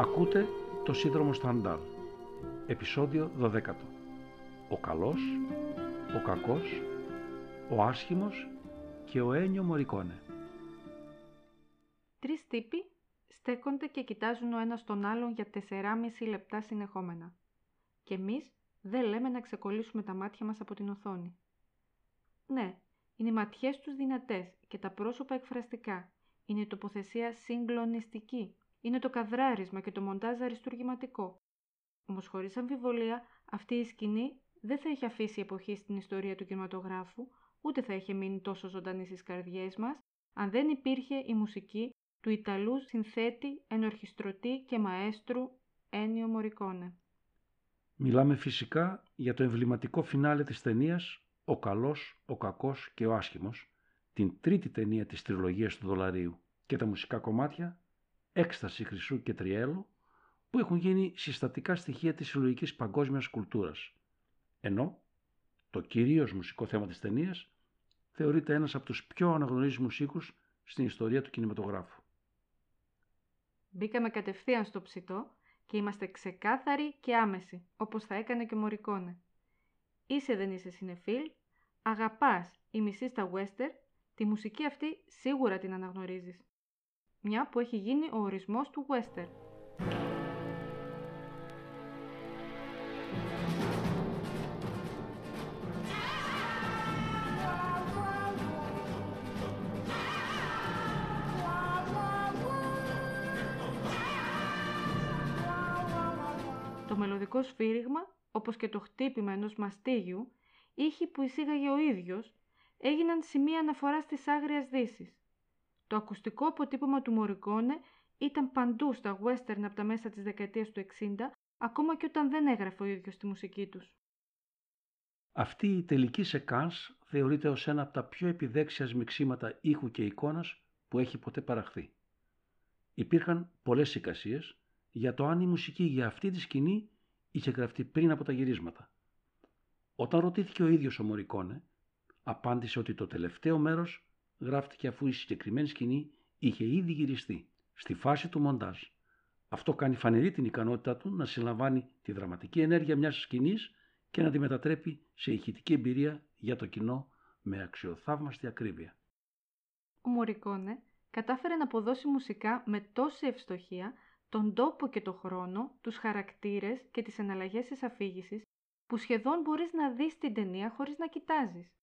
Ακούτε το σύνδρομο Σταντάρ, επεισόδιο 12. Ο καλός, ο κακός, ο άσχημος και ο Ένιο Μωρικόνε. Τρεις τύποι στέκονται και κοιτάζουν ο ένας τον άλλον για 4,5 λεπτά συνεχόμενα. Και εμείς δεν λέμε να ξεκολλήσουμε τα μάτια μας από την οθόνη. Ναι, είναι οι ματιές τους δυνατές και τα πρόσωπα εκφραστικά. Είναι η τοποθεσία συγκλονιστική. Είναι το καδράρισμα και το μοντάζ αριστουργηματικό. Όμως χωρίς αμφιβολία αυτή η σκηνή δεν θα έχει αφήσει εποχή στην ιστορία του κινηματογράφου, ούτε θα είχε μείνει τόσο ζωντανή στις καρδιές μας, αν δεν υπήρχε η μουσική του Ιταλού συνθέτη, ενορχιστρωτή και μαέστρου Ένιο Μωρικόνε. Μιλάμε φυσικά για το εμβληματικό φινάλε της ταινίας «Ο καλός, ο κακός και ο άσχημος», την τρίτη ταινία της τριλογίας του δολαρίου και τα μουσικά κομμάτια «Έκσταση χρυσού και τριέλου» που έχουν γίνει συστατικά στοιχεία της συλλογικής παγκόσμιας κουλτούρας. Ενώ το κυρίως μουσικό θέμα της ταινίας θεωρείται ένας από τους πιο αναγνωρίσιμους ήχους στην ιστορία του κινηματογράφου. Μπήκαμε κατευθείαν στο ψητό και είμαστε ξεκάθαροι και άμεσοι, όπως θα έκανε και ο Μωρικόνε. Είσαι δεν είσαι συνεφίλ, αγαπάς ή μισή στα western, τη μουσική αυτή σίγουρα την αναγνωρίζεις. Μια που έχει γίνει ο ορισμός του western. Το μελωδικό σφύριγμα, όπως και το χτύπημα ενός μαστίγιου, ήχοι που εισήγαγε ο ίδιος, έγιναν σημεία αναφοράς της Άγριας Δύσης. Το ακουστικό αποτύπωμα του Μωρικόνε ήταν παντού στα western από τα μέσα της δεκαετίας του 60, ακόμα και όταν δεν έγραφε ο ίδιος τη μουσική τους. Αυτή η τελική σεκάνς θεωρείται ως ένα από τα πιο επιδέξια μιξίματα ήχου και εικόνας που έχει ποτέ παραχθεί. Υπήρχαν πολλές εικασίες για το αν η μουσική για αυτή τη σκηνή είχε γραφτεί πριν από τα γυρίσματα. Όταν ρωτήθηκε ο ίδιος ο Μωρικόνε, απάντησε ότι το τελευταίο μέρος γράφτηκε αφού η συγκεκριμένη σκηνή είχε ήδη γυριστεί, στη φάση του μοντάζ. Αυτό κάνει φανερή την ικανότητά του να συλλαμβάνει τη δραματική ενέργεια μιας σκηνής και να τη μετατρέπει σε ηχητική εμπειρία για το κοινό με αξιοθαύμαστη ακρίβεια. Ο Μωρικόνε κατάφερε να αποδώσει μουσικά με τόση ευστοχία τον τόπο και το χρόνο, τους χαρακτήρες και τις εναλλαγές της αφήγησης που σχεδόν μπορείς να δεις την ταινία χωρίς να κοιτάζεις.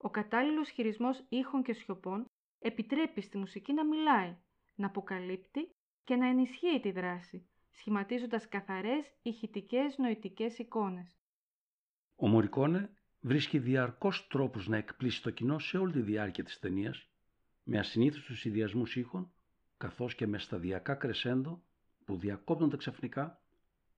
Ο κατάλληλος χειρισμός ήχων και σιωπών επιτρέπει στη μουσική να μιλάει, να αποκαλύπτει και να ενισχύει τη δράση, σχηματίζοντας καθαρές ηχητικές νοητικές εικόνες. Ο Μωρικόνε βρίσκει διαρκώς τρόπους να εκπλήσει το κοινό σε όλη τη διάρκεια της ταινίας, με ασυνήθιστους ιδιασμούς ήχων, καθώς και με σταδιακά κρεσέντο που διακόπτονται ξαφνικά,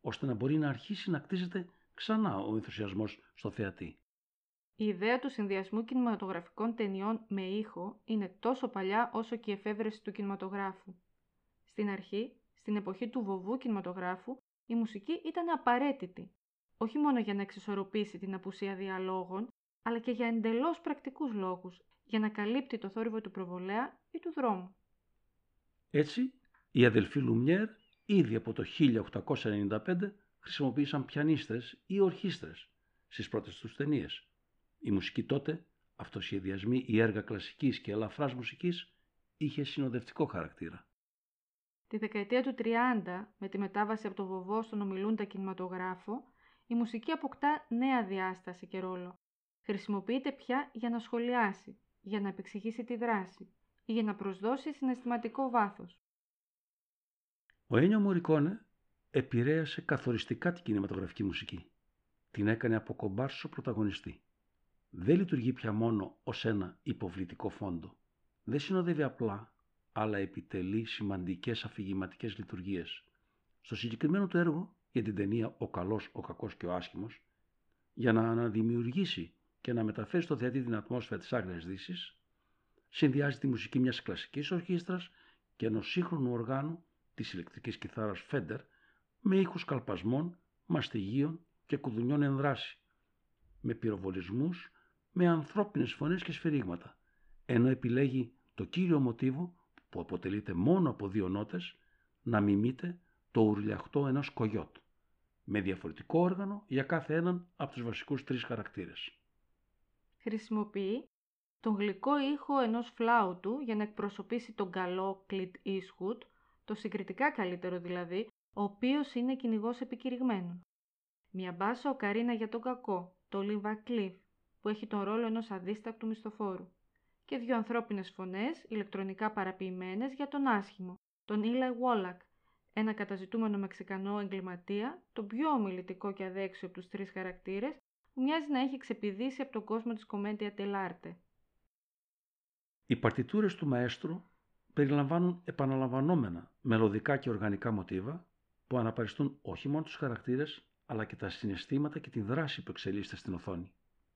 ώστε να μπορεί να αρχίσει να κτίζεται ξανά ο ενθουσιασμός στο θεατή. Η ιδέα του συνδυασμού κινηματογραφικών ταινιών με ήχο είναι τόσο παλιά όσο και η εφεύρεση του κινηματογράφου. Στην αρχή, στην εποχή του βοβού κινηματογράφου, η μουσική ήταν απαραίτητη, όχι μόνο για να εξισορροπήσει την απουσία διαλόγων, αλλά και για εντελώς πρακτικούς λόγους, για να καλύπτει το θόρυβο του προβολέα ή του δρόμου. Έτσι, οι αδελφοί Λουμιέρ ήδη από το 1895 χρησιμοποίησαν πιανίστρες ή ορχήστρες στις πρώτες τους ταινίες. Η μουσική τότε, αυτοσχεδιασμή ή έργα κλασικής και ελαφράς μουσικής, είχε συνοδευτικό χαρακτήρα. Τη δεκαετία του 30, με τη μετάβαση από το βοβό στον ομιλούντα κινηματογράφο, η μουσική αποκτά νέα διάσταση και ρόλο. Χρησιμοποιείται πια για να σχολιάσει, για να επεξηγήσει τη δράση ή για να προσδώσει συναισθηματικό βάθος. Ο Ένιο Μωρικόνε επηρέασε καθοριστικά την κινηματογραφική μουσική. Την έκανε από κομπάρσο πρωταγωνιστή. Δεν λειτουργεί πια μόνο ως ένα υποβλητικό φόντο. Δεν συνοδεύει απλά, αλλά επιτελεί σημαντικές αφηγηματικές λειτουργίες. Στο συγκεκριμένο του έργο για την ταινία «Ο καλός, ο κακός και ο άσχημος», για να αναδημιουργήσει και να μεταφέρει στο θεατή την ατμόσφαιρα της Άγριας Δύσης, συνδυάζει τη μουσική μιας κλασικής ορχήστρας και ενός σύγχρονου οργάνου της ηλεκτρικής κιθάρας Fender με ήχους καλπασμών, μαστιγίων και κουδουνιών εν δράση, με πυροβολισμούς, με ανθρώπινες φωνές και σφυρίγματα, ενώ επιλέγει το κύριο μοτίβο που αποτελείται μόνο από δύο νότες να μιμείται το ουρλιαχτό ενός κογιότ, με διαφορετικό όργανο για κάθε έναν από τους βασικούς τρεις χαρακτήρες. Χρησιμοποιεί τον γλυκό ήχο ενός φλάουτου για να εκπροσωπήσει τον καλό Clint Eastwood, το συγκριτικά καλύτερο δηλαδή, ο οποίος είναι κυνηγός επικηρυγμένων. Μια μπάσο οκαρίνα για τον κακό, το Λίβα Κλειφ, που έχει τον ρόλο ενός αδίστακτου μισθοφόρου. Και δύο ανθρώπινες φωνές, ηλεκτρονικά παραποιημένες για τον άσχημο, τον Eli Wallach, ένα καταζητούμενο Μεξικανό εγκληματία, το πιο ομιλητικό και αδέξιο από τους τρεις χαρακτήρες, που μοιάζει να έχει ξεπηδήσει από τον κόσμο της κομμέντια τελάρτε. Οι παρτιτούρες του μαέστρου περιλαμβάνουν επαναλαμβανόμενα μελωδικά και οργανικά μοτίβα που αναπαριστούν όχι μόνο τους χαρακτήρες αλλά και τα συναισθήματα και τη δράση που εξελίσσεται στην οθόνη.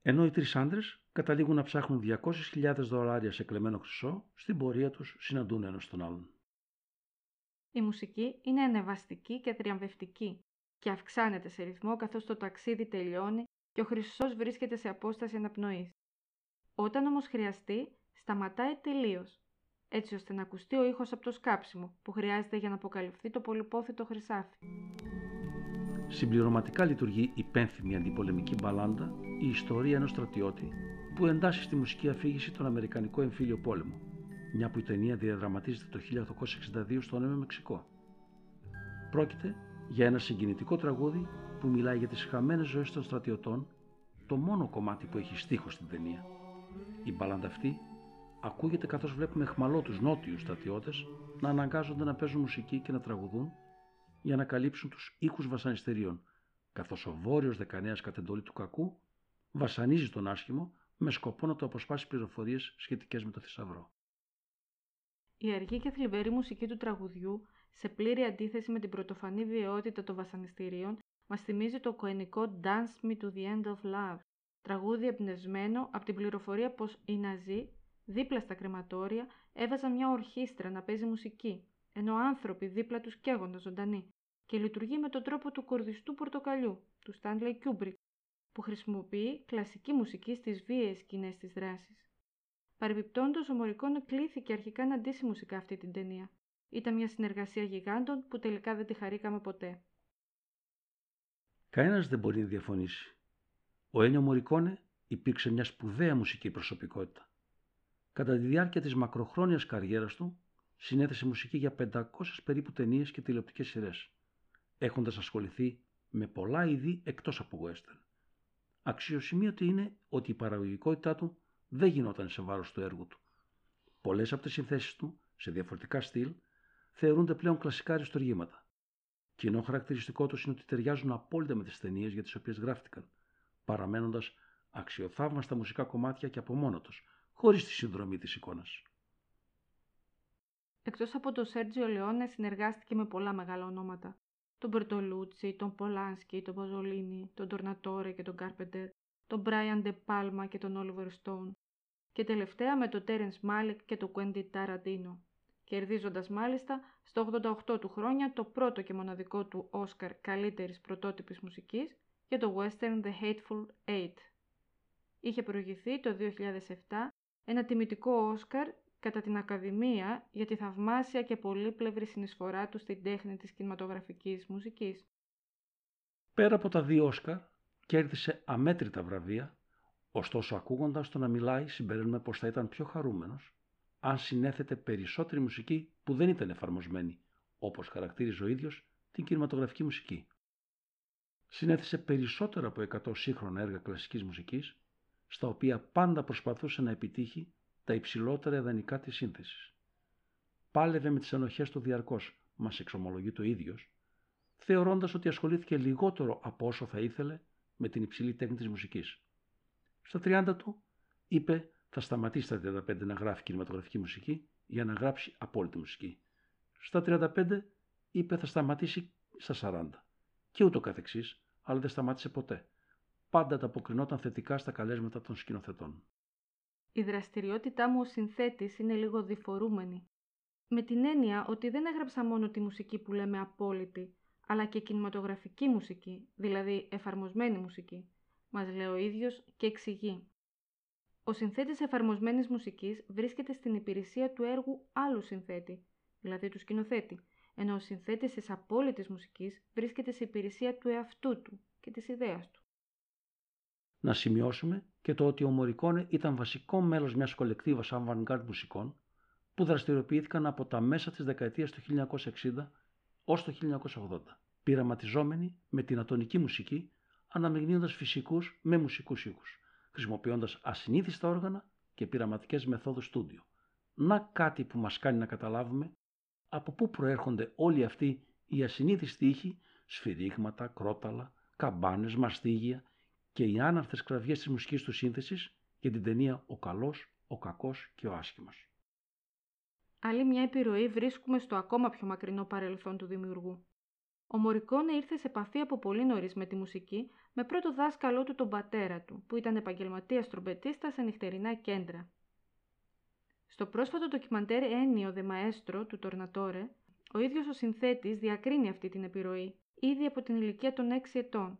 Ενώ οι τρεις άντρες καταλήγουν να ψάχνουν 200.000 δολάρια σε κλεμμένο χρυσό, στην πορεία τους συναντούν ένας τον άλλον. Η μουσική είναι ανεβαστική και θριαμβευτική και αυξάνεται σε ρυθμό καθώς το ταξίδι τελειώνει και ο χρυσός βρίσκεται σε απόσταση αναπνοής. Όταν όμως χρειαστεί, σταματάει τελείως, έτσι ώστε να ακουστεί ο ήχος από το σκάψιμο που χρειάζεται για να αποκαλυφθεί το πολυπόθητο χρυσάφι. Συμπληρωματικά λειτουργεί η πένθυμη αντιπολεμική μπαλάντα, η ιστορία ενός στρατιώτη που εντάσσει στη μουσική αφήγηση τον Αμερικανικό εμφύλιο πόλεμο, μια που η ταινία διαδραματίζεται το 1862 στο Νέο Μεξικό. Πρόκειται για ένα συγκινητικό τραγούδι που μιλάει για τις χαμένες ζωές των στρατιωτών, το μόνο κομμάτι που έχει στίχο στην ταινία. Η μπαλάντα αυτή ακούγεται καθώς βλέπουμε χμαλώτους νότιους στρατιώτες να αναγκάζονται να παίζουν μουσική και να τραγουδούν για να καλύψουν τους οίκους βασανιστερίων, καθώς ο βόρειος δεκανέας κατ' εντολή του κακού βασανίζει τον άσχημο με σκοπό να του αποσπάσει πληροφορίες σχετικές με το θησαυρό. Η αργή και θλιβερή μουσική του τραγουδιού, σε πλήρη αντίθεση με την πρωτοφανή βιαιότητα των βασανιστήριων, μας θυμίζει το κοενικό «Dance Me to the End of Love», τραγούδι εμπνευσμένο από την πληροφορία πως οι Ναζί, δίπλα στα κρεματόρια, έβαζαν μια ορχήστρα να παίζει μουσική, ενώ άνθρωποι δίπλα τους καίγονταν ζωντανοί και λειτουργεί με τον τρόπο του κορδιστού πορτοκαλιού, του Stanley Kubrick, που χρησιμοποιεί κλασική μουσική στις βίαιες σκηνές της δράσης. Παρεμπιπτόντως, ο Μωρικόνο κλήθηκε αρχικά να ντύσει μουσικά αυτή την ταινία. Ήταν μια συνεργασία γιγάντων που τελικά δεν τη χαρήκαμε ποτέ. Κανένας δεν μπορεί να διαφωνήσει. Ο Ένιο Μωρικόνε υπήρξε μια σπουδαία μουσική προσωπικότητα. Κατά τη διάρκεια της μακροχρόνιας καριέρας του, συνέθεσε μουσική για 500 περίπου ταινίες και τηλεοπτικές σειρές, έχοντας ασχοληθεί με πολλά είδη εκτός από western. Αξιοσημείωτη είναι ότι η παραγωγικότητά του δεν γινόταν σε βάρος του έργου του. Πολλές από τις συνθέσεις του, σε διαφορετικά στυλ, θεωρούνται πλέον κλασικά αριστοργήματα. Κοινό χαρακτηριστικό τους είναι ότι ταιριάζουν απόλυτα με τις ταινίες για τις οποίες γράφτηκαν, παραμένοντας αξιοθαύμαστα μουσικά κομμάτια και από μόνο τους, χωρίς τη συνδρομή της εικόνας. Εκτός από τον Σέρτζιο Λεόνε συνεργάστηκε με πολλά μεγάλα ονόματα. Τον Μπερτολούτσι, τον Πολάνσκι, τον Παζολίνι, τον Τορνατόρε και τον Κάρπεντερ, τον Μπράιαν Ντε Πάλμα και τον Όλιβερ Στόουν. Και τελευταία με τον Τέρενς Μάλικ και τον Κουέντι Ταραντίνο. Κερδίζοντας μάλιστα στο 88 του χρόνια το πρώτο και μοναδικό του Όσκαρ καλύτερης πρωτότυπης μουσικής για το western The Hateful Eight. Είχε προηγηθεί το 2007 ένα τιμητικό Όσκαρ κατά την Ακαδημία για τη θαυμάσια και πολύπλευρη συνεισφορά του στην τέχνη της κινηματογραφικής μουσικής. Πέρα από τα δύο Όσκαρ, κέρδισε αμέτρητα βραβεία, ωστόσο ακούγοντας το να μιλάει συμπεραίνουμε πως θα ήταν πιο χαρούμενος αν συνέθετε περισσότερη μουσική που δεν ήταν εφαρμοσμένη, όπως χαρακτήριζε ο ίδιος την κινηματογραφική μουσική. Συνέθεσε περισσότερα από 100 σύγχρονα έργα κλασικής μουσικής, στα οποία πάντα προσπαθούσε να επιτύχει τα υψηλότερα ιδανικά της σύνθεσης. Πάλευε με τις ενοχές του διαρκώς, μας εξομολογεί το ίδιος, θεωρώντας ότι ασχολήθηκε λιγότερο από όσο θα ήθελε με την υψηλή τέχνη της μουσικής. Στα 30 του είπε θα σταματήσει στα 35 να γράφει κινηματογραφική μουσική για να γράψει απόλυτη μουσική. Στα 35 είπε θα σταματήσει στα 40 και ούτω καθεξής, αλλά δεν σταμάτησε ποτέ. Πάντα τα αποκρινόταν θετικά στα καλέσματα των σκηνοθετών. Η δραστηριότητά μου ως συνθέτης είναι λίγο διφορούμενη. Με την έννοια ότι δεν έγραψα μόνο τη μουσική που λέμε απόλυτη, αλλά και κινηματογραφική μουσική, δηλαδή εφαρμοσμένη μουσική, μας λέει ο ίδιος και εξηγεί. Ο συνθέτης εφαρμοσμένης μουσικής βρίσκεται στην υπηρεσία του έργου άλλου συνθέτη, δηλαδή του σκηνοθέτη, ενώ ο συνθέτης της απόλυτης μουσικής βρίσκεται σε υπηρεσία του εαυτού του και της ιδέας του. Να σημειώσουμε και το ότι ο Μωρικόνε ήταν βασικό μέλος μιας κολεκτίβας avant-garde μουσικών που δραστηριοποιήθηκαν από τα μέσα της δεκαετίας του 1960 ως το 1980, πειραματιζόμενοι με την ατονική μουσική, αναμειγνύοντας φυσικούς με μουσικούς ήχους, χρησιμοποιώντας ασυνήθιστα όργανα και πειραματικές μεθόδους στούντιο. Να κάτι που μας κάνει να καταλάβουμε από πού προέρχονται όλοι αυτοί οι ασυνήθιστοι ήχοι, σφυρίγματα, κρόταλα, καμπάνες, μαστίγια και οι άναρθες κραυγές της μουσικής του σύνθεσης για την ταινία «Ο καλός, ο κακός και ο άσχημος». Άλλη μια επιρροή βρίσκουμε στο ακόμα πιο μακρινό παρελθόν του δημιουργού. Ο Μωρικόνε ήρθε σε επαφή από πολύ νωρίς με τη μουσική, με πρώτο δάσκαλό του τον πατέρα του, που ήταν επαγγελματίας τρομπετίστας σε νυχτερινά κέντρα. Στο πρόσφατο ντοκιμαντέρ Ένιο Δε Μαέστρο του Τορνατόρε, ο ίδιος ο συνθέτης διακρίνει αυτή την επιρροή, ήδη από την ηλικία των 6 ετών.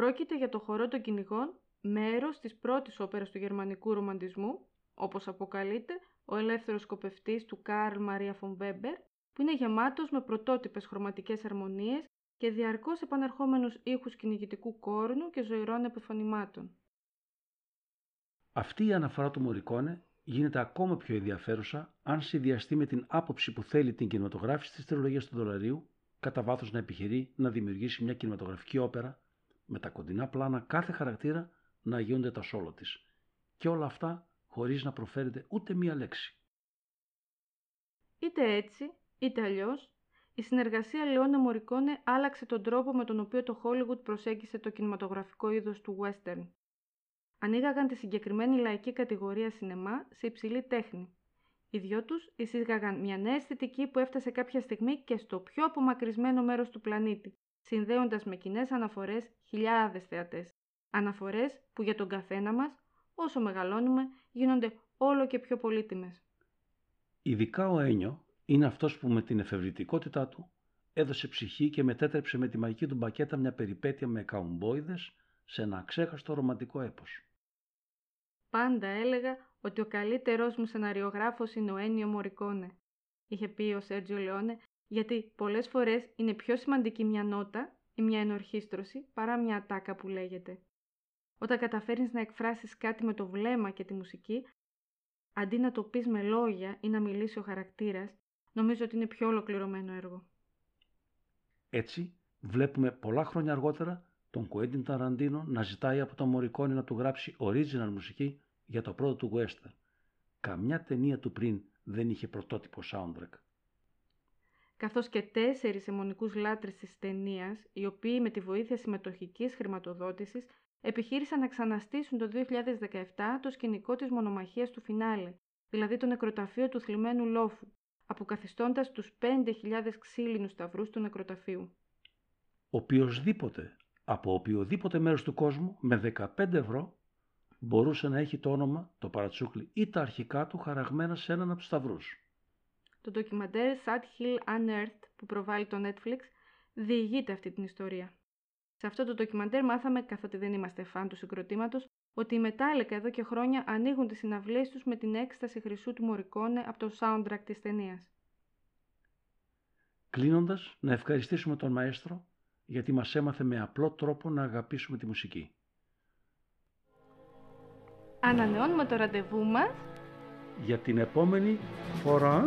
Πρόκειται για το χορό των κυνηγών, μέρος της πρώτης όπερας του γερμανικού ρομαντισμού, όπως αποκαλείται ο ελεύθερος σκοπευτής του Καρλ Μαρία Φον Βέμπερ, που είναι γεμάτος με πρωτότυπες χρωματικές αρμονίες και διαρκώς επανερχόμενους ήχους κυνηγητικού κόρνου και ζωηρών επιφωνημάτων. Αυτή η αναφορά του Μωρικόνε γίνεται ακόμα πιο ενδιαφέρουσα αν συνδυαστεί με την άποψη που θέλει την κινηματογράφηση της τριλογίας του δολαρίου κατά βάθος να επιχειρεί να δημιουργήσει μια κινηματογραφική όπερα με τα κοντινά πλάνα κάθε χαρακτήρα να αγιούνται τα σόλο της και όλα αυτά χωρίς να προφέρεται ούτε μία λέξη. Είτε έτσι, είτε αλλιώς, η συνεργασία Λεόνε Μωρικόνε άλλαξε τον τρόπο με τον οποίο το Hollywood προσέγγισε το κινηματογραφικό είδος του western. Ανοίγαγαν τη συγκεκριμένη λαϊκή κατηγορία σινεμά σε υψηλή τέχνη. Οι δυο τους εισήγαγαν μια νέα αισθητική που έφτασε κάποια στιγμή και στο πιο απομακρυσμένο μέρος του πλανήτη, συνδέοντας με κοινές αναφορές χιλιάδες θεατές. Αναφορές που για τον καθένα μας, όσο μεγαλώνουμε, γίνονται όλο και πιο πολύτιμες. Ειδικά ο Ένιο είναι αυτός που με την εφευρητικότητά του έδωσε ψυχή και μετέτρεψε με τη μαγική του μπακέτα μια περιπέτεια με καουμπόιδες σε ένα αξέχαστο ρομαντικό έπος. Πάντα έλεγα ότι ο καλύτερός μου σεναριογράφος είναι ο Ένιο Μωρικόνε, είχε πει ο Σέρτζιο Λεόνε, γιατί πολλές φορές είναι πιο σημαντική μια νότα ή μια ενορχίστρωση παρά μια ατάκα που λέγεται. Όταν καταφέρνεις να εκφράσεις κάτι με το βλέμμα και τη μουσική, αντί να το πεις με λόγια ή να μιλήσει ο χαρακτήρας, νομίζω ότι είναι πιο ολοκληρωμένο έργο. Έτσι, βλέπουμε πολλά χρόνια αργότερα τον Κουέντιν Ταραντίνο να ζητάει από τον Μωρικόνη να του γράψει original μουσική για το πρώτο του western. Καμιά ταινία του πριν δεν είχε πρωτότυπο soundtrack. Καθώς και τέσσερις αιμονικούς λάτρες της ταινίας, οι οποίοι με τη βοήθεια συμμετοχικής χρηματοδότησης επιχείρησαν να ξαναστήσουν το 2017 το σκηνικό της μονομαχίας του φινάλε, δηλαδή το νεκροταφείο του θλιμμένου λόφου, αποκαθιστώντας τους 5.000 ξύλινους σταυρούς του νεκροταφείου. Οποιοδήποτε από οποιοδήποτε μέρος του κόσμου με 15 ευρώ μπορούσε να έχει το όνομα, το παρατσούκλι ή τα αρχικά του χαραγμένα σε έναν από τους σταυρούς. Το ντοκιμαντέρ Sad Hill Unearthed που προβάλλει το Netflix διηγείται αυτή την ιστορία. Σε αυτό το ντοκιμαντέρ μάθαμε, καθότι δεν είμαστε φαν του συγκροτήματος, ότι οι Metallica εδώ και χρόνια ανοίγουν τις συναυλίες τους με την έκσταση χρυσού του Μωρικόνε από το soundtrack της ταινίας. Κλείνοντας, να ευχαριστήσουμε τον μαέστρο γιατί μας έμαθε με απλό τρόπο να αγαπήσουμε τη μουσική. Ανανεώνουμε το ραντεβού μας για την επόμενη φορά.